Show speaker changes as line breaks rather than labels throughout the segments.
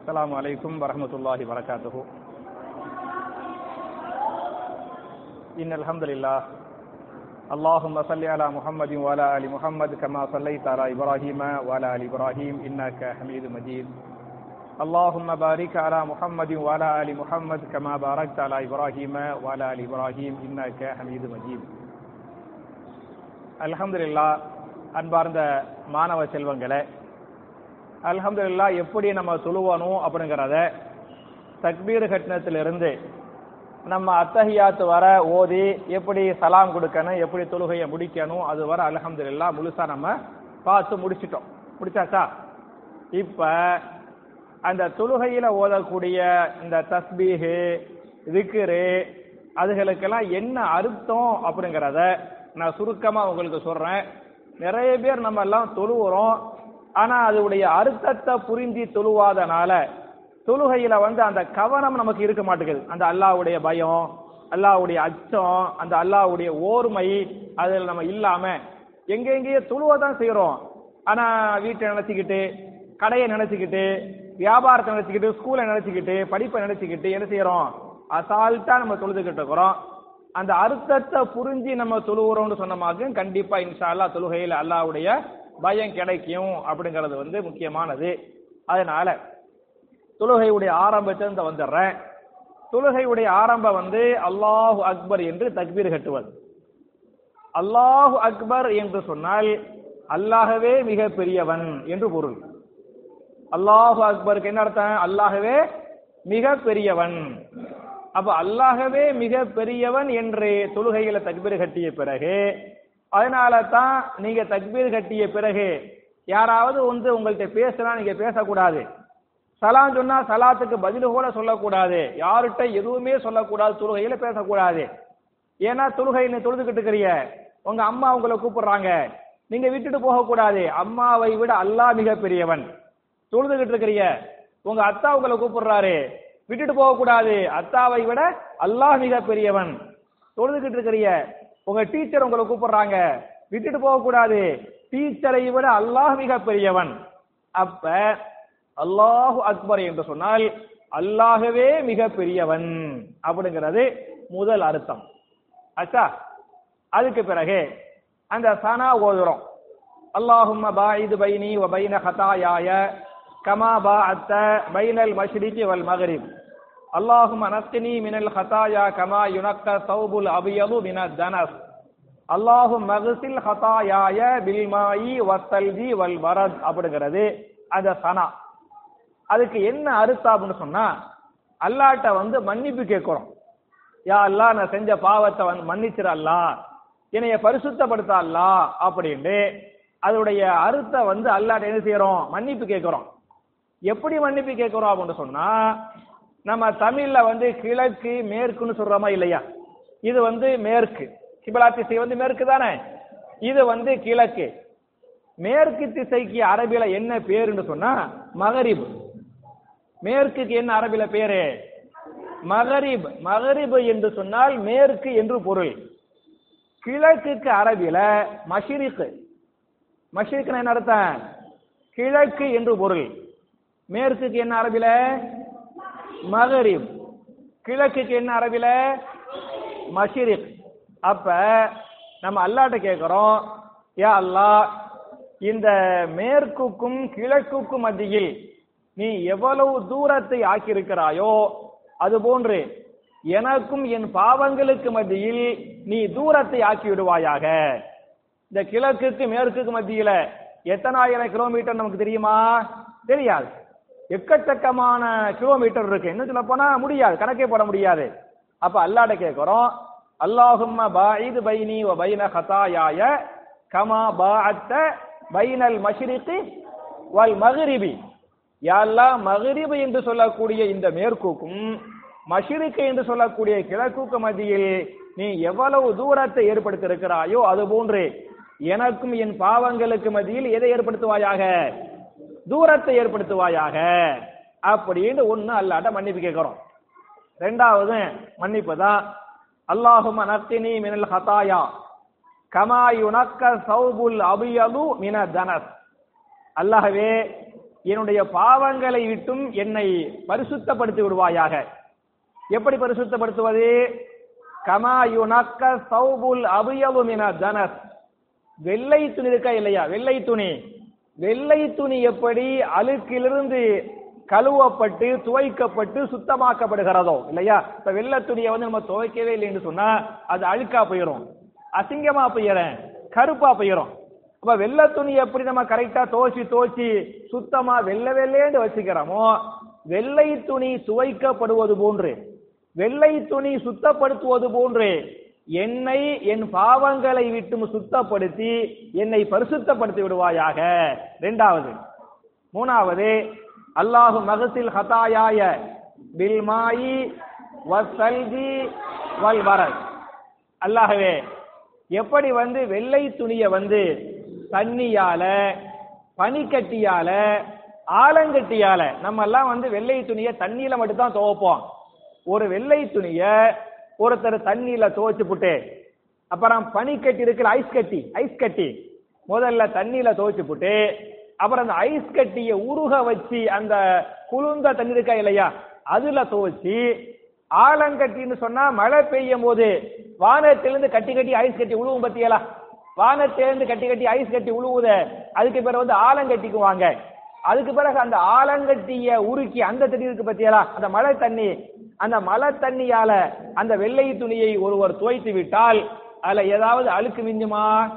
السلام عليكم ورحمة الله وبركاته إن الحمد لله اللهم صل على محمد وعلى آل محمد كما صليت على إبراهيم وعلى آل إبراهيم إنك حميد مجيد اللهم بارك على محمد وعلى آل محمد كما باركت على إبراهيم وعلى آل إبراهيم إنك حميد مجيد அல்ஹம்துலில்லா அன்பார்ந்த மாணவ செல்வங்களே அல்ஹம்துலில்லா எப்படி நம்ம சொல்லுவானோ அப்படிங்கிறத தக்பீர் கட்டணத்திலிருந்து நம்ம அத்தஹியாத்து வர ஓதி எப்படி சலாம் கொடுக்கணும் எப்படி தொழுகையை முடிக்கணும் அது வர அலமதுல்லா முழுசா நம்ம பார்த்து முடிச்சிட்டோம். முடிச்சாச்சா? இப்ப அந்த தொழுகையில ஓதக்கூடிய இந்த தஸ்பீஹு திக்ரு அதுகளுக்கெல்லாம் என்ன அர்த்தம் அப்படிங்கிறத நான் சுருக்கமா உங்களுக்கு சொல்றேன். நிறைய பேர் நம்ம எல்லாம் தொழுவுறோம் ஆனா அதனுடைய அர்த்தத்தை புரிஞ்சு தொழுவாதனால தொழுகையில வந்து அந்த கவனம் நமக்கு இருக்க மாட்டேங்குது. அந்த அல்லாவுடைய பயம் அல்லாஹ்வுடைய அச்சம் அந்த அல்லாஹ்வுடைய ஓர்மை அதில் நம்ம இல்லாம எங்க எங்கேயோ தொழுவதான் செய்யறோம் ஆனா வீட்டை நினைச்சுக்கிட்டு கடையை நினைச்சுக்கிட்டு வியாபாரத்தை நினைச்சுக்கிட்டு ஸ்கூலை நினைச்சுக்கிட்டு படிப்பை நினைச்சுக்கிட்டு என்ன செய்யறோம் அசால்ட்டா நம்ம தொழுதுகிட்டு இருக்கிறோம். அந்த அர்த்தத்தை புரிஞ்சு நம்ம தொழுகிறோம்னு சொன்னமாக கண்டிப்பா இன்ஷா அல்லா தொழுகையில் அல்லாவுடைய பயம் கிடைக்கும் அப்படிங்கிறது வந்து முக்கியமானது. அதனால தொழுகையுடைய ஆரம்பத்திலிருந்து வந்துடுறேன். தொழுகையுடைய ஆரம்பம் வந்து அல்லாஹு அக்பர் என்று தக்பீர் கட்டுவது. அல்லாஹு அக்பர் என்று சொன்னால் அல்லாஹவே மிக பெரியவன் என்று பொருள். அல்லாஹு அக்பருக்கு என்ன அர்த்தம்? அல்லாஹவே மிக பெரியவன் அப்ப அல்லாஹவே மிக பெரியவன் என்று தொழுகையில தக்பீர் கட்டிய பிறகு அதனால தான் நீங்க தக்பீர் கட்டிய பிறகு யாராவது வந்து உங்கள்கிட்ட பேசினா நீங்க பேசக்கூடாது. சலாம் சொன்னா சலாத்துக்கு பதில் கூட சொல்லக்கூடாது. யாருகிட்ட எதுவுமே சொல்லக்கூடாது தொழுகையில பேசக்கூடாது. ஏன்னா தொழுகை நீ தொழுதுகிட்டு இருக்கிறீங்க? உங்க அம்மா உங்களை கூப்பிடுறாங்க. நீங்க விட்டுட்டு போக கூடாது அம்மாவை விட அல்லாஹ் மிக பெரியவன் தொழுதுகிட்டு இருக்கிறீங்க. உங்க அத்தா உங்களை கூப்பிடுறாரு. விட்டுட்டு போக கூடாது அத்தாவை விட அல்லாஹ் மிக பெரியவன் தொழுதுகிட்டு இருக்கிறீங்க. உங்க டீச்சர் உங்களை கூப்பிடுறாங்க. விட்டுட்டு போக கூடாது. டீச்சரை விட அல்லாஹ் மிக பெரியவன். அப்ப அல்லாஹு அக்பர் என்று சொன்னால் அல்லாஹவே மிக பெரியவன் அப்படிங்கிறது முதல் அர்த்தம். அச்சா? அதுக்கு பிறகு அந்த சனா ஓதுறோம் அல்லாஹும் பாயிது பைனி வ பைன ஹதாயாய கமா பாஅத்த பைனல் மஷ்ரிகி வல் மகரிப். அல்லாஹும் அனஸ்தினி மினல் ஹதாயா கமா யுனக்க சௌபுல் அபியது மின தனஸ். அல்லாஹும் மகசில் ஹதாயாய பில்மாயி வத்தல்ஜி வல் வரத் அப்படிங்கிறது. அந்த சனா. அதுக்கு என்ன அர்த்தம் அப்படின்னு சொன்னா அல்லாட்ட வந்து மன்னிப்பு கேட்கிறோம். யா அல்லா நான் செஞ்ச பாவத்தை வந்து மன்னிச்சிட அல்லா. என்னைய பரிசுத்தப்படுத்த அப்படின்ட்டு அதனுடைய அர்த்தம் வந்து அல்லாட்ட என்ன செய்யறோம்? மன்னிப்பு கேட்கிறோம். எப்படி மன்னிப்பு கேட்கிறோம் அப்படின்னு சொன்னா நம்ம தமிழ்ல வந்து கிழக்கு மேற்குன்னு சொல்றோமா இல்லையா? இது வந்து மேற்கு. கிபலா திசை வந்து மேற்கு தானே? இது வந்து கிழக்கு. மேற்கு திசைக்கு அரபில என்ன பேருன்னு சொன்னா மகரிப். மேற்குக்கு என்ன அரபில பேரு? மகரிப். மகரிப் என்று சொன்னால் மேற்கு என்று பொருள். கிழக்குக்கு அரபில மஷிரிக்கு மஷிரிக்கு என்ன அர்த்தம்? கிழக்கு என்று பொருள். மேற்குக்கு என்ன அரபில? மகரிப். கிழக்குக்கு என்ன அரபில? மஷிரிக். அப்ப நம்ம அல்லாட்ட கேட்கிறோம் யா அல்லா இந்த மேற்குக்கும் கிழக்குக்கும் மத்தியில் நீ எவ்வளவு தூரத்தை ஆக்கியிருக்கிறாயோ அது போன்று எனக்கும் என் பாவங்களுக்கு மத்தியில் நீ தூரத்தை ஆக்கி விடுவாயாக இந்த கிழக்குக்கு மேற்குக்கு மத்தியில எத்தனாயிரம் கிலோமீட்டர் நமக்கு தெரியுமா? தெரியாது. எக்கச்சக்கமான கிலோமீட்டர் இருக்கு. என்ன சொல்ல போனா முடியாது. கணக்கே போட முடியாது. அப்ப அல்லாட கேட்கிறோம் அல்லாஹும்ம பாயிது பைனி வ பைன ஹதாயாய கமா பாஅத்த பைனல் மஷ்ரிகி வல் மக்ரிபி யா அல்லாஹ் என்று சொல்லக்கூடிய இந்த மேற்கூக்கும் மஷ்ரிக்கு என்று சொல்லக்கூடிய கிழக்குக்கு மத்தியில் நீ எவ்வளவு தூரத்தை ஏற்படுத்தி இருக்கிறாயோ அது போன்று எனக்கும் என் பாவங்களுக்கு மத்தியில் எதை ஏற்படுத்துவாயாக? தூரத்தை ஏற்படுத்துவாயாக. அப்படின்னு ஒண்ணு அல்லாட்ட மன்னிப்பு கேட்கிறோம். ரெண்டாவது மன்னிப்பு தான் அல்லாஹும நத்தினி மினல் ஹதாயா. கமா யுனக்க சௌபுல் அபியது மின தனஸ். அல்லாஹவே என்னுடைய பாவங்களை விட்டும் என்னை பரிசுத்தப்படுத்தி விடுவாயாக. எப்படி பரிசுத்தப்படுத்துவது? கமா யுனக்க சௌபுல் அபியது மின தனஸ். வெள்ளை துணி இருக்கா இல்லையா? வெள்ளை துணி. வெள்ளை துணி எப்படி அழுக்கிலிருந்து கழுவப்பட்டு துவைக்கப்பட்டு சுத்தமாக்கப்படுகிறதோ இல்லையா? இப்ப வெள்ளை துணியை வந்து நம்ம துவைக்கவே இல்லைன்னு சொன்னா அது அழுக்கா போயிடும் அசிங்கமா போயிடும் கருப்பா போயிடும் அப்ப வெள்ளை துணி எப்படி நம்ம கரெக்டா துவைச்சு துவைச்சு சுத்தமா வெள்ளை வெள்ளைன்னு வச்சுக்கிறோமோ வெள்ளை துணி துவைக்கப்படுவது போன்று வெள்ளை துணி சுத்தப்படுத்துவது போன்று என்னை என் பாவங்களை விட்டும் சுத்தப்படுத்தி என்னை பரிசுத்தப்படுத்தி விடுவாயாக. இரண்டாவது மூணாவது அல்லாஹு மகசில் ஹதாயாய பில்மாயி வசல்கி வல் வரல் எப்படி வந்து வெள்ளை துணியை வந்து தண்ணியால பனிக்கட்டியால ஆலங்கட்டியால நம்ம எல்லாம் வந்து வெள்ளை துணியை தண்ணியில மட்டும்தான் துவப்போம் துவைப்போம். ஒரு வெள்ளை துணிய ஒருத்தர் தண்ணியில துவைச்சு புட்டு அப்புறம் பனிக்கட்டி இருக்குல்ல ஐஸ் கட்டி ஐஸ் கட்டி முதல்ல தண்ணியில துவைச்சு புட்டு அப்புறம் அந்த ஐஸ் கட்டியை உருக வச்சு அந்த குளிர்ந்த தண்ணி இருக்கா இல்லையா அதுல துவைச்சு ஆலங்கட்டின்னு சொன்னா மழை பெய்யும் போது வானத்திலிருந்து கட்டி கட்டி ஐஸ் கட்டி உழுவும் பத்தியலா? வானத்திலிருந்து கட்டி கட்டி ஐஸ் கட்டி உழுவுத அதுக்கு பிறகு வந்து ஆலங்கட்டிக்குவாங்க. அதுக்கு பிறகு அந்த ஆலங்கட்டிய உருக்கி அந்த தண்ணி இருக்கு பத்தியலா அந்த மழை தண்ணி அந்த மழை தண்ணியால அந்த வெள்ளை துணியை ஒருவர் துவைத்து விட்டால் அதுல ஏதாவது அழுக்கு மிஞ்சுமா?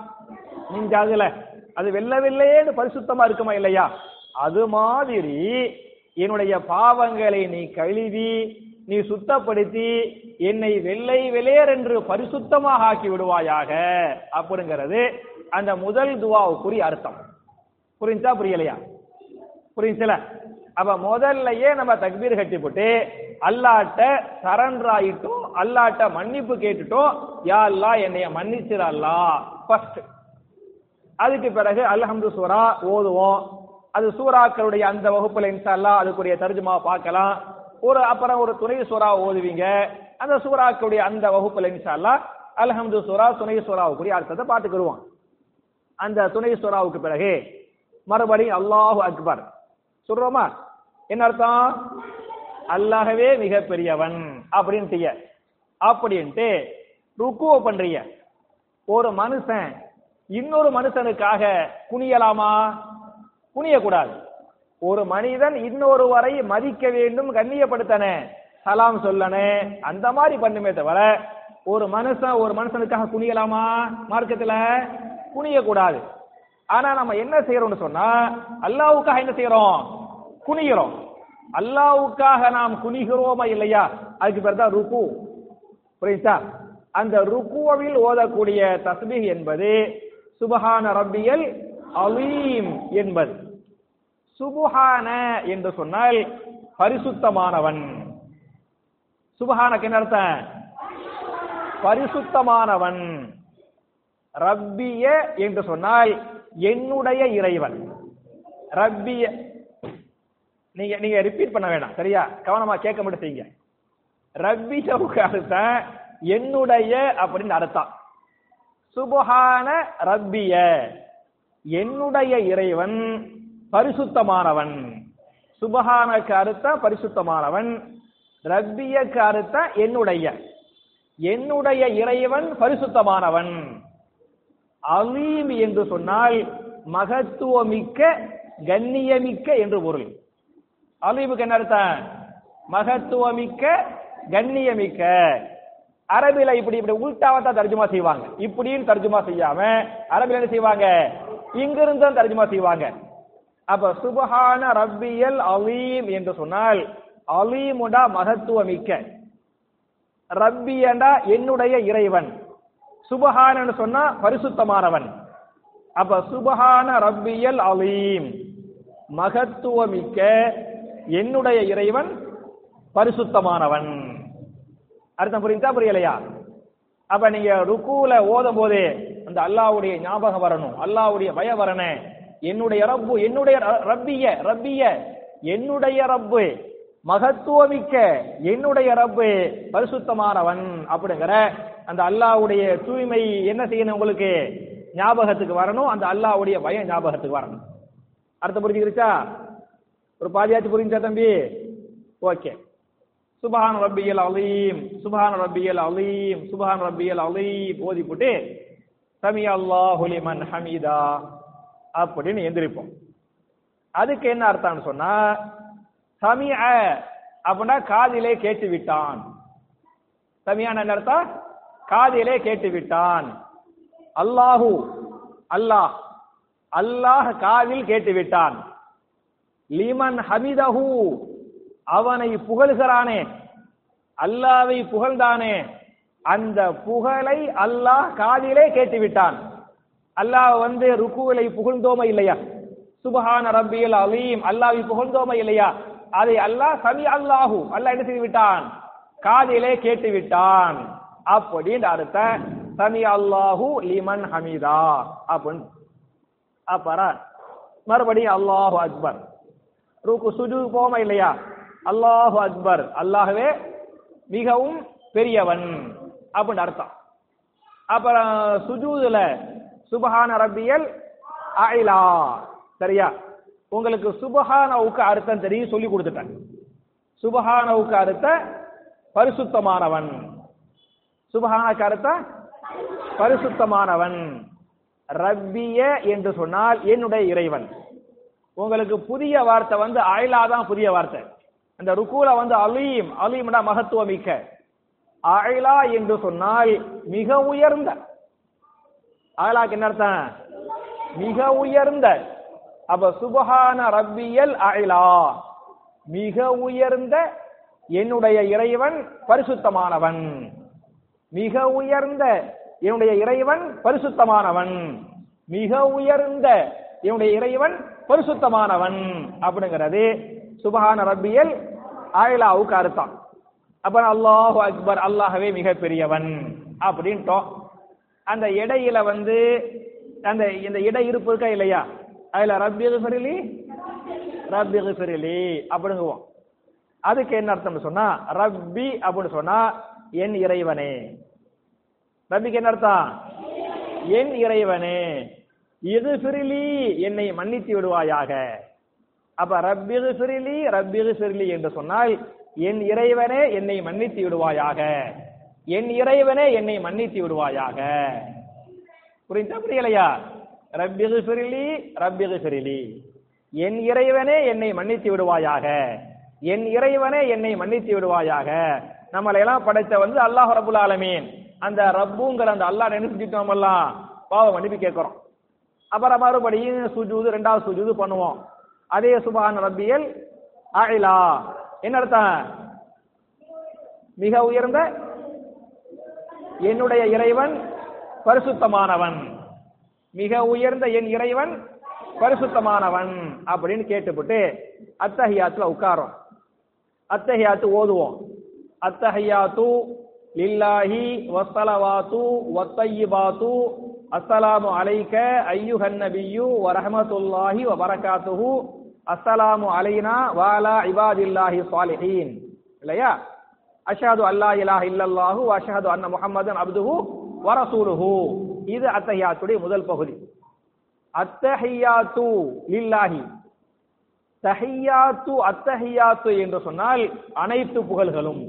மிஞ்சாதுல. அது வெள்ளை வெள்ளையேன்னு பரிசுத்தமா இருக்குமா இல்லையா? அது மாதிரி என்னுடைய பாவங்களை நீ கழுவி நீ சுத்தப்படுத்தி என்னை வெள்ளை வெளியர் என்று பரிசுத்தமாக ஆக்கி விடுவாயாக. அப்படிங்கிறது அந்த முதல் துவாவுக்குரிய அர்த்தம். புரிஞ்சா புரியலையா? புரிஞ்சல? அப்ப முதல்லயே நம்ம தக்பீர் கட்டி போட்டு அல்லாட்ட சரண்டர் ஆயிட்டோம் அல்லாட்ட மன்னிப்பு கேட்டுட்டோம். யா அல்லா என்னைய மன்னிச்சிரு அல்லா ஃபர்ஸ்ட் அதுக்கு பிறகு அல்ஹம்து சூரா ஓதுவோம். அது சூறாக்களுடைய அந்த வகுப்புல இன்ஷா அதுக்குரிய தர்ஜுமா பார்க்கலாம். ஒரு அப்புறம் ஒரு துணை சூறா ஓதுவீங்க. அந்த சூறாக்களுடைய அந்த வகுப்புல இன்ஷா அல்ஹம்து சூரா துணை சூறாவுக்குரிய அர்த்தத்தை பார்த்துக்கிடுவோம் அந்த துணை சூறாவுக்கு பிறகு மறுபடியும் அல்லாஹு அக்பர். சொல்றோமா? என்ன அர்த்தம்? அல்லாகவே மிக பெரியவன் அப்படின்ட்டு அப்படின்ட்டு ருக்குவ பண்றிய ஒரு மனுஷன் இன்னொரு மனுஷனுக்காக குனியலாமா? குனியக்கூடாது. ஒரு மனிதன் இன்னொருவரை மதிக்க வேண்டும் கண்ணியப்படுத்தனே. சலாம் சொல்லனே. அந்த மாதிரி பண்ணுமே தவிர ஒரு மனுஷன் ஒரு மனுஷனுக்காக குனியலாமா? மார்க்கத்துல குனியக்கூடாது. ஆனா நம்ம என்ன செய்யறோம்னு சொன்னா அல்லாவுக்காக என்ன செய்யறோம்? குனிகிறோம் அல்லாவுக்காக நாம் குனிகிறோமா இல்லையா? அதுக்கு பேர் தான் ருக்கு புரியுதா? அந்த ருக்குவில் ஓதக்கூடிய தஸ்பீஹ் என்பது சுபஹான ரப்பியல் அலீம் என்பது. சுபஹான என்று சொன்னால் பரிசுத்தமானவன். சுபஹானக்கு என்ன அர்த்தம்? பரிசுத்தமானவன். ரப்பிய என்று சொன்னால் என்னுடைய இறைவன். ரப்பிய. நீங்க நீங்க ரிப்பீட் பண்ண வேணாம். சரியா? கவனமா கேட்க மட்டும் செய்யுங்க. அர்த்தம் என்னுடைய அப்படின்னு அர்த்தம். சுபஹான ரப்பிய. என்னுடைய இறைவன் பரிசுத்தமானவன். சுபஹானக்கு அர்த்தம் பரிசுத்தமானவன். ரப்பியக்கு அர்த்தம் என்னுடைய. என்னுடைய இறைவன் பரிசுத்தமானவன். அலீம் என்று சொன்னால் மகத்துவமிக்க கண்ணியமிக்க என்று பொருள். அலீமுக்கு என்ன அர்த்தம்? மகத்துவமிக்க கண்ணியமிக்க. அரபில இப்படி இப்படி உல்டாவா தான் தர்ஜுமா செய்வாங்க. இப்படின்னு தர்ஜுமா செய்யாம அரபில என்ன செய்வாங்க? இங்கிருந்து தான் தர்ஜுமா செய்வாங்க. அப்ப சுபஹான ரப்பியல் அலீம் என்று சொன்னால் அலீமுடா மகத்துவமிக்க. ரப்பியண்டா என்னுடைய இறைவன். சுபஹானன்னு சொன்னா பரிசுத்தமானவன். அப்ப சுபஹான ரப்பியல் அலீம். மகத்துவமிக்க என்னுடைய இறைவன் பரிசுத்தமானவன். அர்த்தம் புரியுதா புரியலையா? அப்ப நீங்க ருக்குல ஓதும் போதே அந்த அல்லாவுடைய ஞாபகம் வரணும். அல்லாவுடைய பய வரணும். என்னுடைய ரப்பு என்னுடைய ர- ரப்பிய ரப்பிய என்னுடைய ரப்பு மகத்துவமிக்க என்னுடைய ரப்பு பரிசுத்தமானவன் அப்படிங்கிற அந்த அல்லாவுடைய தூய்மை என்ன செய்யணும் உங்களுக்கு? ஞாபகத்துக்கு வரணும். அந்த அல்லாவுடைய பயம் ஞாபகத்துக்கு வரணும். அர்த்தம் புரிஞ்சுக்கிருச்சா? ஒரு பாதியாச்சு புரிஞ்சா தம்பி? ஓகே. சுபஹான் ரப்பியல் அலீம். சுபஹான் ரப்பியல் அலீம். சுபஹான் ரப்பியல் அலீம். ஓதி போட்டு சமி அல்லாஹு லிமன் ஹமீதா. அப்படின்னு எந்திரிப்போம். அதுக்கு என்ன அர்த்தம்னு சொன்னா சமிஅ அப்படின்னா காதிலே கேட்டு விட்டான். சமியான என்ன அர்த்தம்? காதிலே கேட்டு விட்டான் அல்லாஹு அல்லாஹ் அல்லாஹ் காதில் கேட்டுவிட்டான். லிமன் ஹமிதஹு அவனை புகழ்கிறானே அல்லாவை புகழ்ந்தானே அந்த புகழை அல்லாஹ் காதிலே கேட்டு விட்டான் அல்லாஹ் வந்து ருக்குவிலை புகழ்ந்தோமா இல்லையா? சுபஹான ரப்பியல் அலீம் அல்லாஹ்வை புகழ்ந்தோமா இல்லையா? அதை அல்லாஹ் சமி அல்லாஹு அல்லாஹ் என்ன செய்து விட்டான் காதிலே கேட்டு விட்டான் அப்படின்னு அர்த்தம். சமி அல்லாஹு லிமன் ஹமீதா அப்படின்னு. அப்புறம் மறுபடியும் அல்லாஹு அக்பர் ரூக்கு சுஜு போமா இல்லையா? அல்லாஹு அக்பர் அல்லாஹவே மிகவும் பெரியவன் அப்படின்னு அர்த்தம். அப்புறம் சுஜூதுல சுபஹான ரப்பியல் அயிலா சரியா? உங்களுக்கு சுபஹானவுக்கு அர்த்தம் தெரியும் சொல்லி கொடுத்துட்டேன். சுபஹானவுக்கு அர்த்த பரிசுத்தமானவன். சுபஹானா கருத்தா பரிசுத்தமானவன். ரப்பிய என்று சொன்னால் என்னுடைய இறைவன். உங்களுக்கு புதிய வார்த்தை வந்து அயலா தான் புதிய வார்த்தை. அந்த ருக்குல வந்து அலீம் அலீம்னா மகத்துவம் மிக்க. அயலா என்று சொன்னால் மிக உயர்ந்த. அயலாக்கு என்ன அர்த்தம்? மிக உயர்ந்த. அப்ப சுபஹான ரப்பியல் அயலா. மிக உயர்ந்த என்னுடைய இறைவன் பரிசுத்தமானவன். மிக உயர்ந்த என்னுடைய இறைவன் பரிசுத்தமானவன். மிக உயர்ந்த என்னுடைய இறைவன் பரிசுத்தமானவன் அப்படிங்கிறது. சுபஹான ரப்பியல் ஆயிலாவுக்கு அர்த்தம். அப்ப அல்லாஹு அக்பர் அல்லாஹவே மிக பெரியவன் அப்படின்ட்டோம். அந்த இடையில வந்து அந்த இந்த இடை இருப்பு இருக்கா இல்லையா? அதுல ரப்பி ஃபிரிலி ரப்பி ஃபிரிலி அப்படிங்குவோம். அதுக்கு என்ன அர்த்தம்னு சொன்னா ரப்பி அப்படின்னு சொன்னா என் இறைவனே. ரப்பிக்கு என்ன அர்த்தம்? என் இறைவனே. இது சிறிலி என்னை மன்னித்து விடுவாயாக? அப்ப ரப்பிது சிறிலி ரப்பிது சிறிலி என்று சொன்னால் என் இறைவனே என்னை மன்னித்து விடுவாயாக. என் இறைவனே என்னை மன்னித்து விடுவாயாக. புரிந்தா புரியலையா? ரப்பிது சிறிலி ரப்பிது சிறிலி. என் இறைவனே என்னை மன்னித்து விடுவாயாக. என் இறைவனே என்னை மன்னித்து விடுவாயாக. நம்மளை எல்லாம் படைத்த வந்து அல்லாஹ் ரபுல் ஆலமீன். அந்த ரப்புங்கிற அந்த அல்லாஹ் நினைச்சுட்டோம் எல்லாம் பாவம் மன்னிப்பு கேட்கிறோம். அப்புறம் மறுபடியும் சுஜூது ரெண்டாவது சுஜூது பண்ணுவோம். அதே சுபான் ரப்பியல் ஆயிலா என்ன அர்த்தம்? மிக உயர்ந்த என்னுடைய இறைவன் பரிசுத்தமானவன். மிக உயர்ந்த என் இறைவன் பரிசுத்தமானவன் அப்படின்னு கேட்டுப்பட்டு அத்தஹியாத்துல உட்காரோம் அத்தகையாத்து ஓதுவோம். அத்தஹையாத்து லில்லாஹி வஸ்ஸலவாத்து வத்தய்யிபாத்து. அஸ்ஸலாமு அலைக்க ஐயுஹன் நபியு வரஹமத்துல்லாஹி வபரகாத்துஹு. அஸ்ஸலாமு அலைனா வாலா இபாதில்லாஹி சாலிஹீன் இல்லையா? அஷஹது அல்லாஹ் இலாஹ இல்லல்லாஹு அஷஹது அன்ன முஹம்மதன் அப்துஹு வரசூலுஹு இது அத்தஹியாத்துடைய முதல் பகுதி. அத்தஹியாத்து லில்லாஹி. தஹியாத்து அத்தஹியாத்து என்று சொன்னால் அனைத்து புகழ்களும்.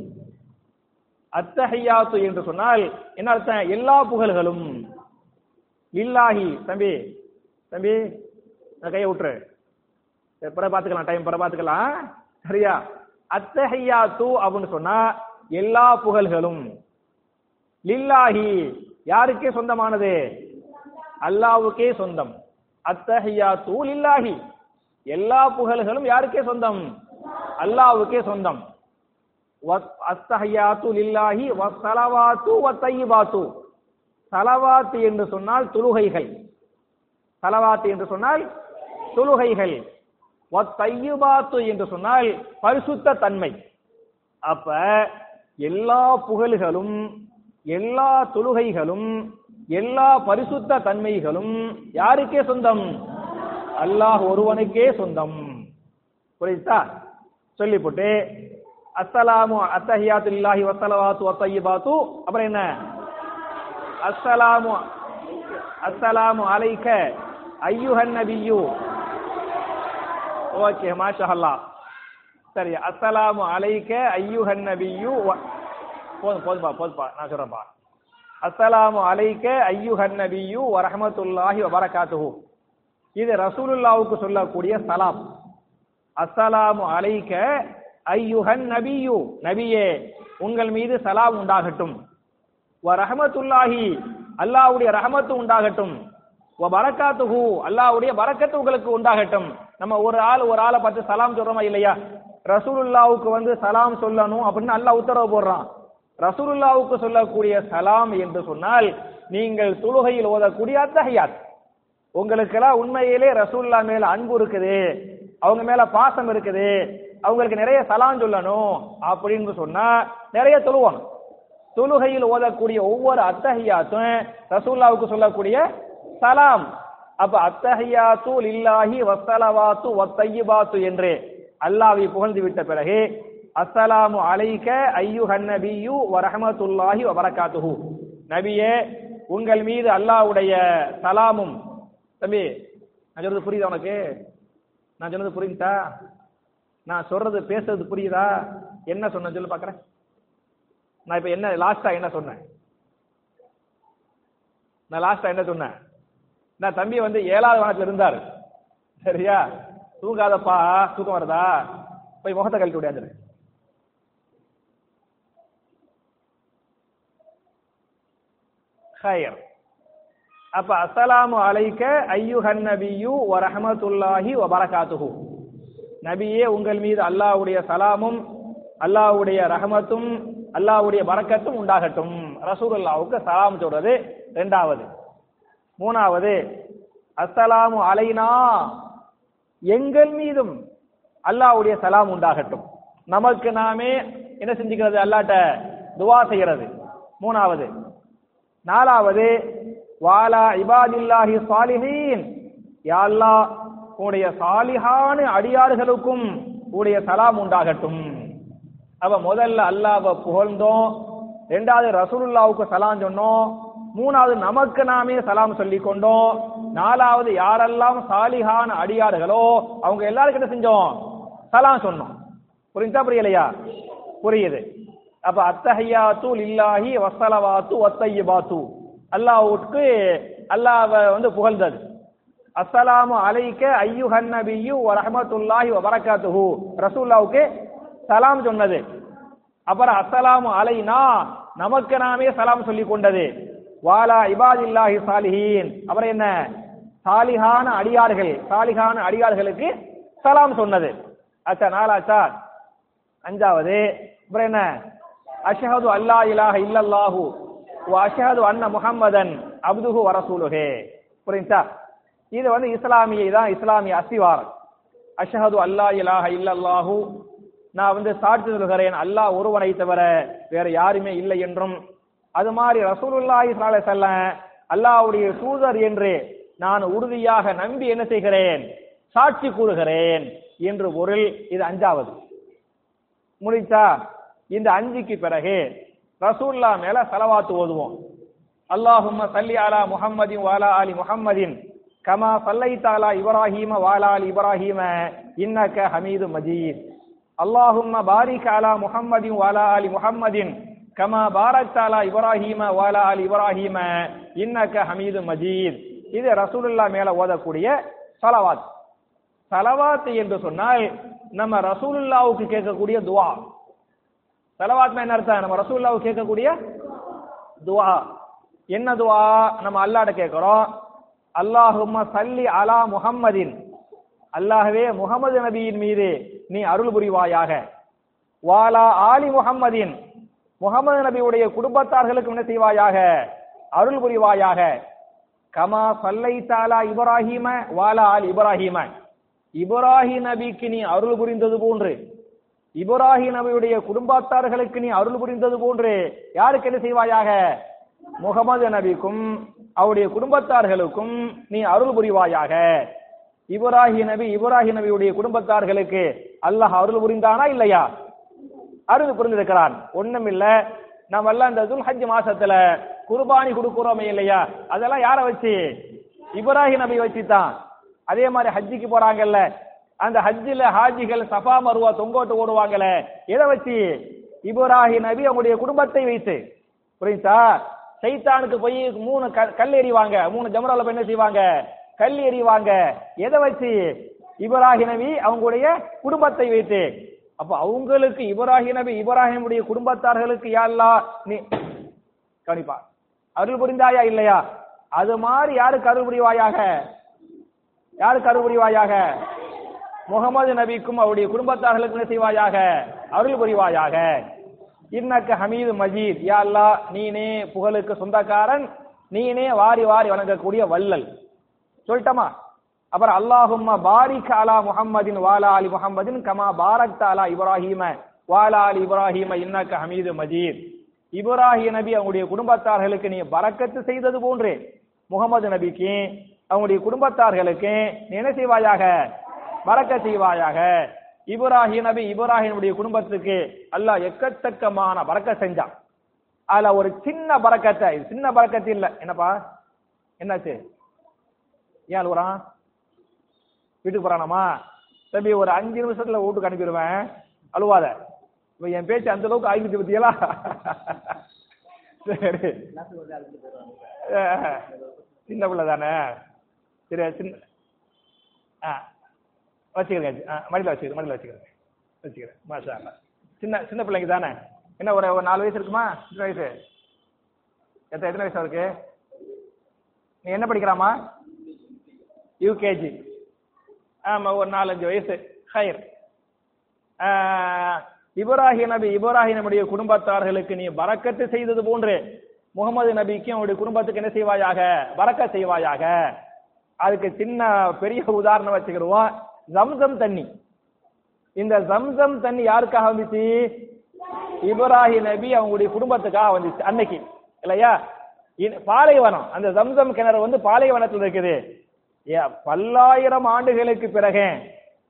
அத்தஹையாத்து என்று சொன்னால் என்ன அர்த்தம்? எல்லா புகழ்களும். லில்லாஹி. தம்பி தம்பி கையை விட்டுரு. பிற பார்த்துக்கலாம் டைம் பிற பார்த்துக்கலாம். சரியா? அத்தஹையாத்து அப்படின்னு சொன்னா எல்லா புகழ்களும். லில்லாஹி யாருக்கே சொந்தமானது? அல்லாவுக்கே சொந்தம். அத்தஹியாத்து லில்லாஹி. எல்லா புகழ்களும் யாருக்கே சொந்தம்? அல்லாவுக்கே சொந்தம். அஸ்தஹியாத்து லில்லாஹி வஸ்ஸலவாத்து வத்தையிபாத்து சலவாத்து என்று சொன்னால் தொழுகைகள் சலவாத்து என்று சொன்னால் தொழுகைகள் வத்தையிபாத்து என்று சொன்னால் பரிசுத்த தன்மை. அப்ப எல்லா புகழ்களும் எல்லா தொழுகைகளும் எல்லா பரிசுத்த தன்மைகளும் யாருக்கே சொந்தம்? அல்லாஹ் ஒருவனுக்கே சொந்தம். புரியுதா? சொல்லிப்போட்டு அஸ்ஸலாமு அத்தஹியாத்துல்லாஹி வஸ்ஸலவாத்து வத்தையிபாத்து அப்புறம் என்ன? அஸ்ஸலாமு அஸ்ஸலாமு அலைக்க ஐயுஹன் நபியு. ஓகே மாஷா அல்லாஹ் சரி அஸ்ஸலாமு அலைக்க ஐயுஹன் நபியு. வ- போதும் போதும்பா போதும்பா நான் சொல்றேன்ப்பா அஸ்ஸலாமு அலைக்க ஐயுஹன் நபியு வரஹமத்துல்லாஹி வபரகாத்துஹு. இது ரசூலுல்லாவுக்கு சொல்லக்கூடிய சலாம். அஸ்ஸலாமு அலைக்க ஐயுஹன் நபியு. நபியே உங்கள் மீது சலாம் உண்டாகட்டும். வ ரஹமத்துல்லாஹி அல்லாஹ்வுடைய ரஹமத்து உண்டாகட்டும். வ பரக்காத்துஹு அல்லாஹ்வுடைய பரக்கத்து உங்களுக்கு உண்டாகட்டும். நம்ம ஒரு ஆள் ஒரு ஆளை பார்த்து சலாம் சொல்றோமா இல்லையா? ரசூலுல்லாவுக்கு வந்து சலாம் சொல்லணும் அப்படின்னு அல்லாஹ் உத்தரவு போடுறான். ரசூலுல்லாவுக்கு சொல்லக்கூடிய சலாம் என்று சொன்னால் நீங்கள் தொழுகையில் ஓதக்கூடிய அத்தஹியாத் உங்களுக்கெல்லாம் உண்மையிலே ரசூல்லா மேல அன்பு இருக்குது. அவங்க மேல பாசம் இருக்குது. அவங்களுக்கு நிறைய சலான் சொல்லணும் அப்படின்னு சொன்னா நிறைய தொழுவாங்க. தொழுகையில் ஓதக்கூடிய ஒவ்வொரு அத்தஹியாத்தும் ரசூல்லாவுக்கு சொல்லக்கூடிய சலாம். அப்ப அத்தஹியாத்து லில்லாஹி வசலவாத்து வத்தையிபாத்து என்று அல்லாவை புகழ்ந்து விட்ட பிறகு அஸ்ஸலாமு அலைக்க ஐயுஹன் நபியு வரஹமத்துல்லாஹி வபரகாத்துஹு. நபியே உங்கள் மீது அல்லாஹ்வுடைய சலாமும். தம்பி நான் சொல்றது புரியுதா உனக்கு? நான் சொன்னது புரியுதா நான் சொல்றது பேசுறது புரியுதா? என்ன சொன்ன சொல்லு பாக்குறேன் நான் இப்ப என்ன லாஸ்டா என்ன சொன்னேன்? நான் லாஸ்டா என்ன சொன்னேன்? நான் தம்பி வந்து ஏழாவது வானத்துல இருந்தார். சரியா? தூங்காதப்பா தூக்கம் வருதா? போய் முகத்தை கழட்டி விடாது ஹயர். அப்ப அஸ்ஸலாமு அலைக்க ஐயுஹன் நபியு வரஹமத்துல்லாஹி வபரகாத்துஹு நபியே உங்கள் மீது அல்லாஹ்வுடைய சலாமும் அல்லாஹ்வுடைய ரஹமத்தும் அல்லாஹ்வுடைய வரக்கத்தும் உண்டாகட்டும். ரசூலுல்லாவுக்கு சலாம் சொல்றது ரெண்டாவது. மூணாவது அஸ்ஸலாமு அலைனா எங்கள் மீதும் அல்லாஹ்வுடைய சலாம் உண்டாகட்டும். நமக்கு நாமே என்ன செஞ்சுக்கிறது? அல்லாட்ட துவா செய்கிறது. மூணாவது. நாலாவது வாலா இபாதில்லாஹி சாலிஹீன் யா அல்லாஹ் உடைய சாலிஹான அடியார்களுக்கும் உடைய சலாம் உண்டாகட்டும். அவ முதல்ல அல்லாவை புகழ்ந்தோம். ரெண்டாவது ரசூலுல்லாவுக்கு சலாம் சொன்னோம். மூணாவது நமக்கு நாமே சலாம் சொல்லி கொண்டோம் நாலாவது யாரெல்லாம் சாலிஹான அடியார்களோ அவங்க எல்லாருக்கிட்ட செஞ்சோம்? சலாம் சொன்னோம். புரிஞ்சா புரியலையா? புரியுது. அப்ப அத்தஹியாத்து லில்லாஹி வஸ்ஸலவாத்து வத்தையிபாத்து அல்லாவுக்கு அல்லாவை வந்து புகழ்ந்தது. அஸ்ஸலாமு அலைக்க ஐயுஹன் நபியு வ ரஹ்மத்துல்லாஹி ரசூல்லாவுக்கு சலாம் சொன்னது. அப்புறம் அஸ்ஸலாமு அலைனா நமக்கு நாமே சலாம் சொல்லி கொண்டது. வாலா இபாதில்லாஹி சாலிஹீன். அப்புறம் என்ன? சாலிஹான அடியார்கள் சாலிஹான அடியார்களுக்கு சலாம் சொன்னது. அச்சா நாலாச்சா? அஞ்சாவது. அப்புறம் என்ன? அஷஹது அல்லா இலாஹ இல்லல்லாஹு அஷஹது அன்ன முஹம்மதன் அப்துஹு வரசூலுஹே புரிஞ்சா புரியுதா இது வந்து இஸ்லாமிய தான் இஸ்லாமிய அஸ்திவாரம். அஷஹது அல்லா இலாஹ இல்லல்லாஹு. நான் வந்து சாட்சி சொல்கிறேன் அல்லாஹ் ஒருவனை தவிர வேற யாருமே இல்லை என்றும். அது மாதிரி ரசூலுல்லாஹி ஸல்லல்லாஹு அலைஹி அல்லாஹ்வுடைய தூதர் என்று நான் உறுதியாக நம்பி என்ன செய்கிறேன்? சாட்சி கூறுகிறேன் என்று பொருள் இது அஞ்சாவது. முடிச்சா இந்த அஞ்சுக்கு பிறகு ரசூல்லா மேல சலவாத்து ஓதுவோம். அல்லாஹும்ம சல்லி அலா முஹம்மதின் வாலா அலி முஹம்மதின். கமா சல்லைத்த தாலா இப்ராஹீம வாலால் அலி இப்ராஹீம இன்னக ஹமீது மஜீத். அல்லாஹும்ம பாரிக் அலா முஹம்மதின் வாலா அலி முஹம்மதின். கமா பாரக் தாலா இப்ராஹீம வாலா அலி இப்ராஹீம இன்னக்க ஹமீது மஜீத். இது ரசூலுல்லா மேல ஓதக்கூடிய சலவாத். சலவாத் என்று சொன்னால் நம்ம ரசூலுல்லாவுக்கு கேட்கக்கூடிய துவா. சலவாத்னா என்ன அர்த்தம்? நம்ம ரசூலுல்லாவுக்கு கேட்கக்கூடிய துவா. என்ன துவா? நம்ம அல்லாட்ட கேட்கிறோம். அல்லாஹும் சல்லி அலா முஹம்மதின். அல்லாஹவே முகமது நபியின் மீது நீ அருள் புரிவாயாக. வாலா ஆலி முகம்மதின் முகமது நபியுடைய குடும்பத்தார்களுக்கு என்ன செய்வாயாக? அருள் புரிவாயாக. கமா சல்லை தாலா இப்ராஹிம வாலா ஆல் இப்ராஹிம. இப்ராஹிம் நபிக்கு நீ அருள் புரிந்தது போன்று. இப்ராஹிம் நபியுடைய குடும்பத்தார்களுக்கு நீ அருள் புரிந்தது போன்று. யாருக்கு என்ன செய்வாயாக? முகமது நபிக்கும். அவருடைய குடும்பத்தார்களுக்கும் நீ அருள் புரிவாயாக. இப்ராஹி நபி இப்ராஹி நபியுடைய குடும்பத்தார்களுக்கு அல்லாஹ் அருள் புரிந்தானா இல்லையா? அருள் புரிந்திருக்கிறான். ஒண்ணும் இல்ல நம்ம எல்லாம் இந்த துல்ஹஜ் மாசத்துல குர்பானி கொடுக்கிறோமே இல்லையா? அதெல்லாம் யார வச்சு? இப்ராஹி நபி வச்சு தான் அதே மாதிரி ஹஜ்ஜிக்கு போறாங்கல்ல அந்த ஹஜ்ஜில ஹாஜிகள் சஃபா மருவா தொங்கோட்டு ஓடுவாங்கல்ல எதை வச்சு? இப்ராஹி நபி அவங்களுடைய குடும்பத்தை வைத்து. புரியுதா? சைத்தானுக்கு போய் மூணு கல் கல் எறிவாங்க. மூணு ஜமரால போய் என்ன செய்வாங்க? கல் எறிவாங்க. எதை வச்சு? இப்ராஹிம் நபி அவங்களுடைய குடும்பத்தை வைத்து. அப்ப அவங்களுக்கு இப்ராஹிம் நபி இப்ராஹிமுடைய குடும்பத்தார்களுக்கு யாழ்லா நீ கவனிப்பா. அருள் புரிந்தாயா இல்லையா? அது மாதிரி யாருக்கு அருள் புரிவாயாக? யாருக்கு அருள் புரிவாயாக? முகமது நபிக்கும் அவருடைய குடும்பத்தார்களுக்கு என்ன செய்வாயாக? அருள் புரிவாயாக. இன்னக்க ஹமீது மஜீத். யா அல்லாஹ் நீனே புகழுக்கு சொந்தக்காரன். நீனே வாரி வாரி வணங்கக்கூடிய வள்ளல். சொல்லிட்டமா? அப்புறம் அல்லாஹும்மா பாரிக் அலா முஹம்மதின் வாலா அலி முஹம்மதின் கமா பாரக் அலா இப்ராஹிம வாலா அலி இப்ராஹிம இன்னக்க ஹமீது மஜீத். இப்ராஹிம் நபி அவங்களுடைய குடும்பத்தார்களுக்கு நீ பறக்கத்து செய்தது போன்றே. முகமது நபிக்கு அவங்களுடைய குடும்பத்தார்களுக்கு என்ன செய்வாயாக? பறக்க செய்வாயாக. இப்ராஹிம் நபி இப்ராஹிமுடைய குடும்பத்துக்கு அல்லாஹ் எக்கச்சக்கமான பறக்க செஞ்சான். அதுல ஒரு சின்ன பறக்கத்தை இது சின்ன பறக்கத்து இல்ல. என்னப்பா? என்னாச்சு? ஏன் அழுகுறான் வீட்டுக்கு போறானாமா? தம்பி ஒரு அஞ்சு நிமிஷத்துல வீட்டுக்கு அனுப்பிடுவேன். அழுவாத. இப்ப என் பேச்சு அந்த அளவுக்கு ஆகிட்டு பத்தியலா? சரி. சின்ன பிள்ளை தானே? சரி சின்ன ஆ. வச்சுக்கிறேன் ஆ மடியில் வச்சுக்கிறேன் மடியில் வச்சுக்கிறேன் வச்சுக்கிறேன். மாஷா சின்ன சின்ன பிள்ளைங்க தானே? என்ன ஒரு ஒரு நாலு வயசு இருக்குமா? எத்தனை வயசு? எத்தனை எத்தனை வயசு இருக்கு நீ என்ன படிக்கிறாமா யூகேஜி. ஆமாம் ஒரு நாலஞ்சு வயசு. ஹையர் இப்ராஹிம் நபி இப்ராஹிம் நபியுடைய குடும்பத்தார்களுக்கு நீ பறக்கத்து செய்தது போன்று முகமது நபிக்கும் அவருடைய குடும்பத்துக்கு என்ன செய்வாயாக? வரக்க செய்வாயாக. அதுக்கு சின்ன பெரிய உதாரணம் வச்சுக்கிடுவோம் ஜம்சம் தண்ணி. இந்த ஜம்சம் தண்ணி யாருக்காக வந்துச்சு? இப்ராஹிம் நபி அவங்களுடைய குடும்பத்துக்காக வந்துச்சு அன்னைக்கு. இல்லையா? பாலைவனம் அந்த ஜம்சம் கிணறு வந்து பாலைவனத்தில் இருக்குது. ஏ, பல்லாயிரம் ஆண்டுகளுக்கு பிறகு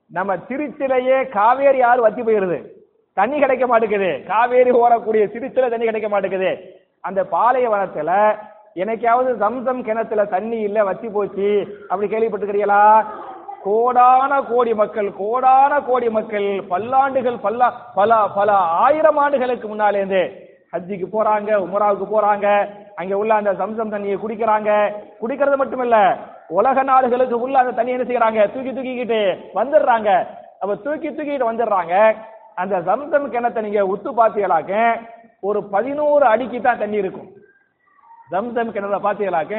நம்ம திருச்சிலையே காவேரி ஆறு வத்தி போயிருது. தண்ணி கிடைக்க மாட்டேங்குது. காவேரி ஓடக்கூடிய திருச்சில தண்ணி கிடைக்க மாட்டேங்குது. அந்த பாலைவனத்துல எனக்காவது சம்சம் கிணத்துல தண்ணி இல்ல வத்தி போச்சு அப்படி கேள்விப்பட்டிருக்கிறீங்களா கோடான கோடி மக்கள் கோடான கோடி மக்கள் பல்லாண்டுகள் பல்லா பல பல ஆயிரம் ஆண்டுகளுக்கு முன்னாலேருந்து ஹஜ்ஜிக்கு போறாங்க உமராவுக்கு போறாங்க அங்க உள்ள அந்த சம்சம் தண்ணியை குடிக்கிறாங்க. குடிக்கிறது மட்டுமல்ல உலக நாடுகளுக்கு உள்ள அந்த தண்ணியை என்ன செய்யறாங்க? தூக்கி தூக்கிக்கிட்டு வந்துடுறாங்க. அப்ப தூக்கி தூக்கிட்டு வந்துடுறாங்க. அந்த சம்சம் கிணத்தை நீங்க உத்து பாத்தீங்களாக்க ஒரு பதினோரு அடிக்கு தான் தண்ணி இருக்கும். சம்சம் கிணறுல பாத்தீங்களாக்க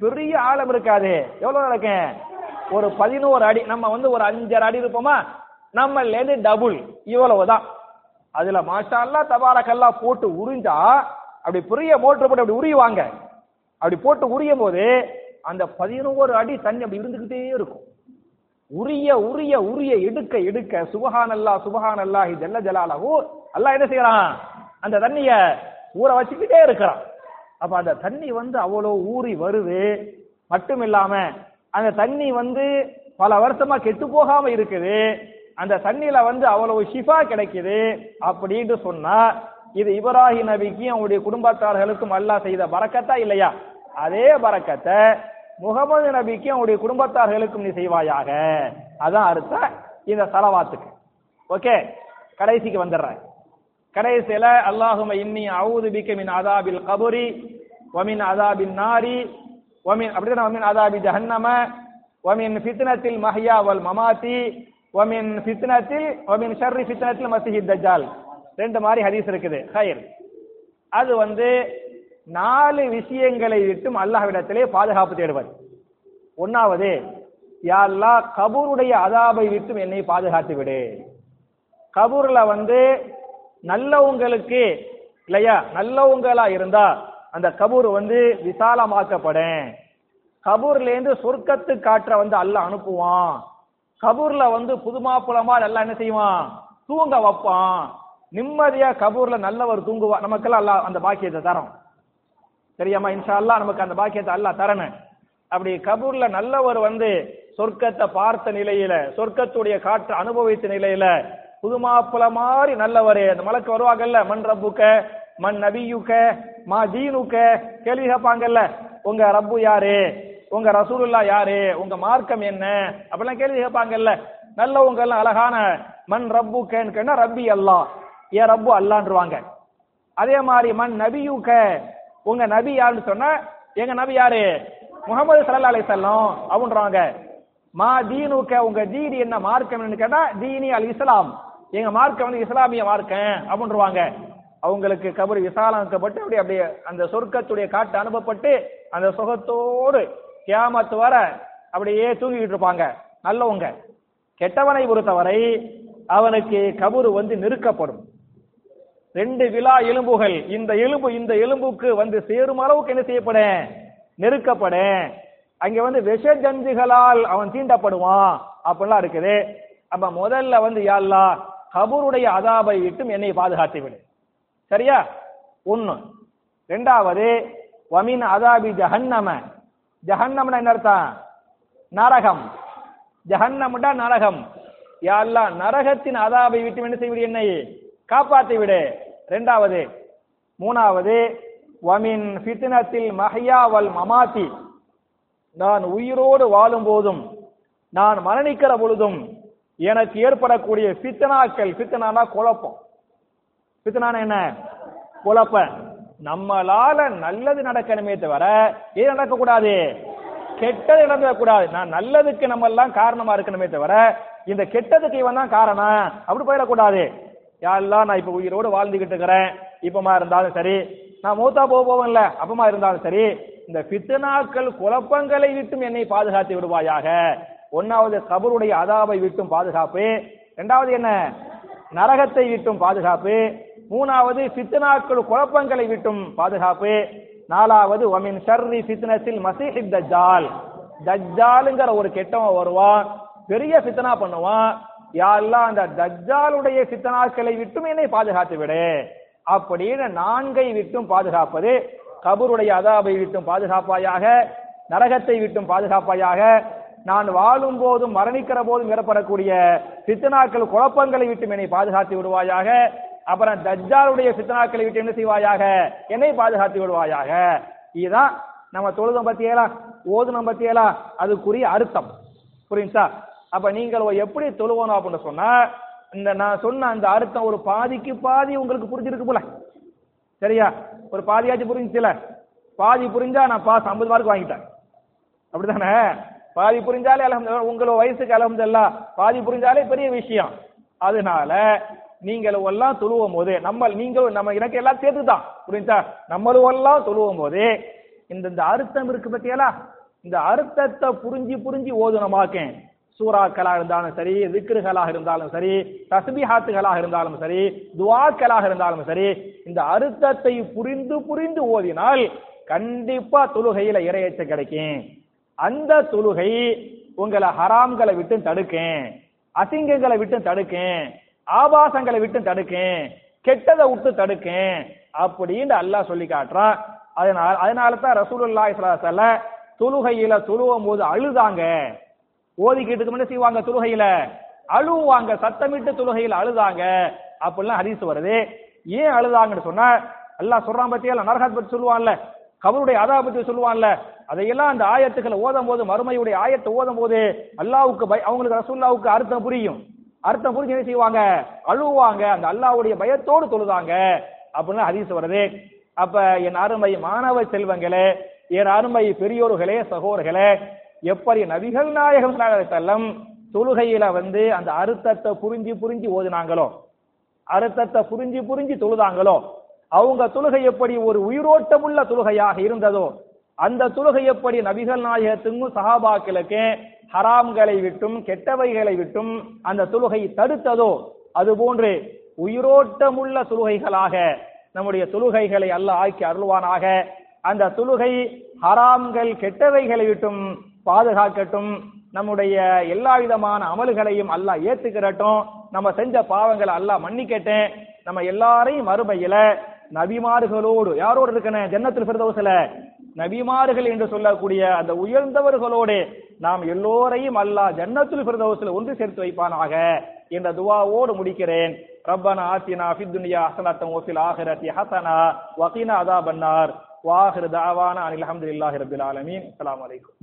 பெரிய ஆழம் இருக்காது. எவ்வளவு நடக்கும்? ஒரு பதினோரு அடி நம்ம வந்து ஒரு அஞ்சரை அடி இருப்போமா? நம்ம டபுள் இவ்வளவுதான். அதுல மாஷா தபாரக்கெல்லாம் போட்டு உறிஞ்சா அப்படி பெரிய மோட்டர் போட்டு அப்படி உரியுவாங்க. அப்படி போட்டு உரியும் போது அந்த பதினோரு அடி தண்ணி அப்படி இருந்துகிட்டே இருக்கும். உரிய உரிய உரிய எடுக்க எடுக்க சுபஹான் அல்லா சுபஹான் அல்லாஹி ஜல்ல ஜலாலஹு அல்லாஹ் என்ன செய்யறான்? அந்த தண்ணிய ஊற வச்சுக்கிட்டே இருக்கிறான். அப்ப அந்த தண்ணி வந்து அவ்வளோ ஊறி வருது. மட்டும் இல்லாம அந்த தண்ணி வந்து பல வருஷமா கெட்டு போகாம இருக்குது. அந்த தண்ணியில வந்து அவ்வளவு ஷிஃபா கிடைக்குது அப்படின்னு சொன்னா இது இப்ராஹிம் நபிக்கும் அவருடைய குடும்பத்தார்களுக்கும் அல்லாஹ் செய்த பறக்கத்தா இல்லையா? அதே பறக்கத்தை முகமது நபிக்கும் அவருடைய குடும்பத்தார்களுக்கும் நீ செய்வாயாக. அதான் அர்த்தம் இந்த சலவாத்துக்கு. ஓகே? கடைசிக்கு வந்துடுறேன். கடைசியில அல்லாஹும இன்னி அவுது பிக்க மின் அதாபில் கபுரி வமின் அதாபின் நாரி ஒமின் அப்படிதான் ஒமின் அதாபி ஜஹன்னம ஒமின் ஃபித்னத்தில் மஹியா வல் மமாத்தி ஒமின் ஃபித்னத்தில் ஒமின் ஷர்ரி ஃபித்னத்தில் மசிஹி தஜால் ரெண்டு மாதிரி ஹதீஸ் இருக்குது. ஹைர் அது வந்து நாலு விஷயங்களை விட்டும் அல்லாஹ்விடத்திலே பாதுகாப்பு தேடுவர். ஒன்னாவது யா கபூருடைய அதாபை விட்டும் என்னை பாதுகாத்து விடு. கபூர்ல வந்து நல்லவங்களுக்கு இல்லையா? நல்லவங்களா இருந்தா அந்த கபூர் வந்து விசாலமாக்கப்படும். கபூர்ல இருந்து சொர்க்கத்து காற்ற வந்து அல்ல அனுப்புவான். கபூர்ல வந்து புதுமாப்புலமா நல்லா என்ன செய்வான்? தூங்க வைப்பான். நிம்மதியா கபூர்ல நல்லவர் தூங்குவா. நமக்கெல்லாம் அல்லாஹ் அந்த பாக்கியத்தை தரோம். சரியாமா இன்ஷா அல்லா நமக்கு அந்த பாக்கியத்தை அல்ல தரணும். அப்படி கபூர்ல நல்லவர் வந்து சொர்க்கத்தை பார்த்த நிலையில சொர்க்கத்துடைய காற்று அனுபவித்த நிலையில புதுமாப்புல மாதிரி நல்லவர் அந்த மலக்கு வருவாங்கல்ல மண் ரப்புக்க மண் நபியுக மா தீனுக்க கேள்வி கேட்பாங்கல்ல உங்க ரப்பு யாரு? உங்க ரசூலுல்லா யாரு? உங்க மார்க்கம் என்ன? அப்படிலாம் கேள்வி கேட்பாங்கல்ல. நல்லவங்க எல்லாம் அழகான மண் ரப்பு கேன்னு ரப்பி அல்லா. ஏ ரப்பு அல்லான்றுவாங்க. அதே மாதிரி மண் நபியுக உங்க நபி யாருன்னு சொன்னா எங்க நபி யாரு? முகமது சல்லா அலி செல்லம் அப்படின்றாங்க. மா தீனுக்க உங்க தீனி என்ன மார்க்கம் கேட்டா தீனி அல் இஸ்லாம். எங்க மார்க்கம் வந்து இஸ்லாமிய மார்க்கம். அப்படின்றாங்க அவங்களுக்கு கபர் விசாலமாக்கப்பட்டு அப்படி அப்படியே அந்த சொர்க்கத்துடைய காட்டு அனுப்பப்பட்டு அந்த சுகத்தோடு கியாமத்து வர அப்படியே தூங்கிக்கிட்டு இருப்பாங்க. நல்லவங்க. கெட்டவனை பொறுத்தவரை அவனுக்கு கபரு வந்து நெருக்கப்படும் ரெண்டு விழா எலும்புகள் இந்த எலும்பு இந்த எலும்புக்கு வந்து சேரும் அளவுக்கு என்ன செய்யப்படும் நெருக்கப்படும். அங்க வந்து விஷ ஜந்துகளால் அவன் தீண்டப்படுவான். அப்படிலாம் இருக்குது. அப்ப முதல்ல வந்து யாழ்லா கபூருடைய அதாபை விட்டும் என்னை பாதுகாத்து விடு சரியா? ஒண்ணு. ரெண்டாவது வமின் அதாபி ஜஹன்னம. ஜஹன்னம்னா என்ன அர்த்தம்? நரகம். ஜஹன்னம்டா நரகம். யா நரகத்தின் அதாபை விட்டு என்ன செய்விடு என்னை? காப்பாற்றி விடு. ரெண்டாவது. மூணாவது வமின் ஃபித்னத்தில் மஹ்யா வல் மமாத்தி. நான் உயிரோடு வாழும் போதும் நான் மரணிக்கிற பொழுதும் எனக்கு ஏற்படக்கூடிய ஃபித்னாக்கள் ஃபித்னானா குழப்பம். பித்தனான என்ன? குழப்பம் நம்மளால நல்லது நடக்கணுமே தவிர ஏது நடக்கக்கூடாது? கெட்டது நடந்துடக்கூடாது. நான் நல்லதுக்கு நம்ம எல்லாம் காரணமா இருக்கணுமே தவிர இந்த கெட்டதுக்கு இவன் தான் காரணம். அப்படி போயிடக்கூடாது. யாரெல்லாம் நான் இப்ப உயிரோடு வாழ்ந்துகிட்டு இருக்கிறேன். இப்பமா இருந்தாலும் சரி. நான் மூத்தா போக போவேன்ல. அப்பமா இருந்தாலும் சரி. இந்த பித்தனாக்கள் குழப்பங்களை விட்டும் என்னை பாதுகாத்து விடுவாயாக. ஒன்னாவது கபருடைய அதாவை விட்டும் பாதுகாப்பு. இரண்டாவது என்ன? நரகத்தை விட்டும் பாதுகாப்பு. மூணாவது சித்தனாக்கள் குழப்பங்களை விட்டும் பாதுகாப்பு. நாலாவது ஒமின் ஷர்ரி ஃபித்னத்தில் மசீஹித் தஜ்ஜால். தஜ்ஜாலுங்கிற ஒரு கெட்டவன் வருவான் பெரிய ஃபித்னா பண்ணுவான். யாரெல்லாம் அந்த தஜ்ஜாலுடைய ஃபித்னாக்களை விட்டும் என்னை பாதுகாத்து விடு. அப்படின்னு நான்கை விட்டும் பாதுகாப்பது கபருடைய அதாபை விட்டும் பாதுகாப்பாயாக நரகத்தை விட்டும் பாதுகாப்பாயாக நான் வாழும் போதும் மரணிக்கிற போதும் ஏற்படக்கூடிய சித்தனாக்கள் குழப்பங்களை விட்டும் என்னை பாதுகாத்து விடுவாயாக. அப்புறம் தஜ்ஜாலுடைய சித்தனாக்களை விட்டு என்ன செய்வாயாக? என்னை பாதுகாத்து விடுவாயாக. இதுதான் நம்ம தொழுதம் பத்தியலா ஓதுனம் பத்தியலா அதுக்குரிய அர்த்தம். புரியுதா? அப்ப நீங்கள் எப்படி தொழுவணும் அப்படின்னு சொன்னா இந்த நான் சொன்ன அந்த அர்த்தம் ஒரு பாதிக்கு பாதி உங்களுக்கு புரிஞ்சிருக்கு போல. சரியா? ஒரு பாதியாச்சும் புரிஞ்சுச்சுல? பாதி புரிஞ்சா நான் பாஸ் ஐம்பது மார்க் வாங்கிட்டேன். அப்படிதானே பாதி புரிஞ்சாலே அலமது உங்களோட வயசுக்கு அலமதுல்லா பாதி புரிஞ்சாலே பெரிய விஷயம். அதனால நீங்கள் எல்லாம் தொழுவும் போது நம்ம நீங்களும் நம்ம எனக்கு எல்லாம் சேர்த்து தான் புரிஞ்சா நம்மளும் எல்லாம் தொழுவும் போது இந்த இந்த அர்த்தம் இருக்கு பத்தியலா இந்த அர்த்தத்தை புரிஞ்சு புரிஞ்சு ஓதுனமாக்கேன் சூறாக்களாக இருந்தாலும் சரி விக்கிருகளாக இருந்தாலும் சரி தஸ்பிஹாத்துகளாக இருந்தாலும் சரி துவாக்களாக இருந்தாலும் சரி இந்த அர்த்தத்தை புரிந்து புரிந்து ஓதினால் கண்டிப்பா தொழுகையில இறையச்ச கிடைக்கும். அந்த தொழுகை உங்களை ஹராம்களை விட்டு தடுக்கேன் அசிங்கங்களை விட்டு தடுக்கேன் ஆபாசங்களை விட்டு தடுக்கேன் கெட்டதை விட்டு தடுக்கேன் அப்படின்னு அல்லாஹ் சொல்லி காட்டுறான் அதனால அதனால தான் ரசூலுல்லா ஸல்லல்லாஹு அலைஹி வஸல்லம் தொழுகையில தொழுவும் போது அழுதாங்க. ஓதிக்கிட்டு என்ன செய்வாங்க தொழுகையில. அழுவாங்க சத்தமிட்டு துலுகையில் அழுதாங்க. அப்படிலாம் ஹதீஸ் வருது. ஏன் அழுதாங்கன்னு சொன்னா அல்லாஹ் சொல்றான் பத்தியா நரகாத் பத்தி சொல்லுவான்ல கபருடைய அதா பத்தி சொல்லுவான்ல அதையெல்லாம் அந்த ஆயத்துக்களை ஓதும் போது மறுமையுடைய ஆயத்தை ஓதும் போது அல்லாவுக்கு அவங்களுக்கு ரசூல்லாவுக்கு அர்த்தம் புரியும். அர்த்தம் புரிஞ்சு என்ன செய்வாங்க? அழுவாங்க. அந்த அல்லாவுடைய பயத்தோடு தொழுதாங்க. அப்படின்னு ஹதீஸ் வருது. அப்ப என் அருமை மாணவ செல்வங்களே என் அருமை பெரியோர்களே சகோதரர்களே எப்படி நபிகள் நாயகம் தள்ளம் தொழுகையில வந்து அந்த அர்த்தத்தை புரிஞ்சு புரிஞ்சு ஓதுனாங்களோ? அர்த்தத்தை புரிஞ்சு புரிஞ்சு தொழுதாங்களோ? அவங்க தொழுகை எப்படி ஒரு உயிரோட்டமுள்ள தொழுகையாக இருந்ததோ? அந்த தொழுகை எப்படி நபிகள் நாயகத்துக்கும் சஹாபாக்களுக்கு ஹராம்களை விட்டும் கெட்டவைகளை விட்டும் அந்த தொழுகை தடுத்ததோ அதுபோன்று உயிரோட்டமுள்ள தொழுகைகளாக நம்முடைய தொழுகைகளை அல்ல ஆக்கி அருள்வானாக. அந்த தொழுகை ஹராம்கள் கெட்டவைகளை விட்டும் பாதுகாக்கட்டும் நம்முடைய எல்லா விதமான அமல்களையும் அல்லாஹ் ஏத்துக்கிறட்டும். நம்ம செஞ்ச பாவங்களை அல்லாஹ் மன்னிக்கட்டேன் நம்ம எல்லாரையும் மறுமையில நபிமார்களோடு யாரோடு இருக்கணும்? ஜன்னத்தில் பிரதோசில நபிமார்கள் என்று சொல்லக்கூடிய அந்த உயர்ந்தவர்களோடு நாம் எல்லோரையும் அல்லாஹ் ஜன்னத்துல் பிரதோசில் ஒன்று சேர்த்து வைப்பானாக என்ற துவாவோடு முடிக்கிறேன். ரப்பனா ஆத்தினா ஃபித் துன்யா ஹஸனத்தன் வஃபில் ஆஹிரத்தி ஹசனா வகீனா அதாபன்னார். வாஹிர் தாவானா அனில் அஹமதுல்லாஹி ரபில் ஆலமீன். அலாம் அலைக்கும்.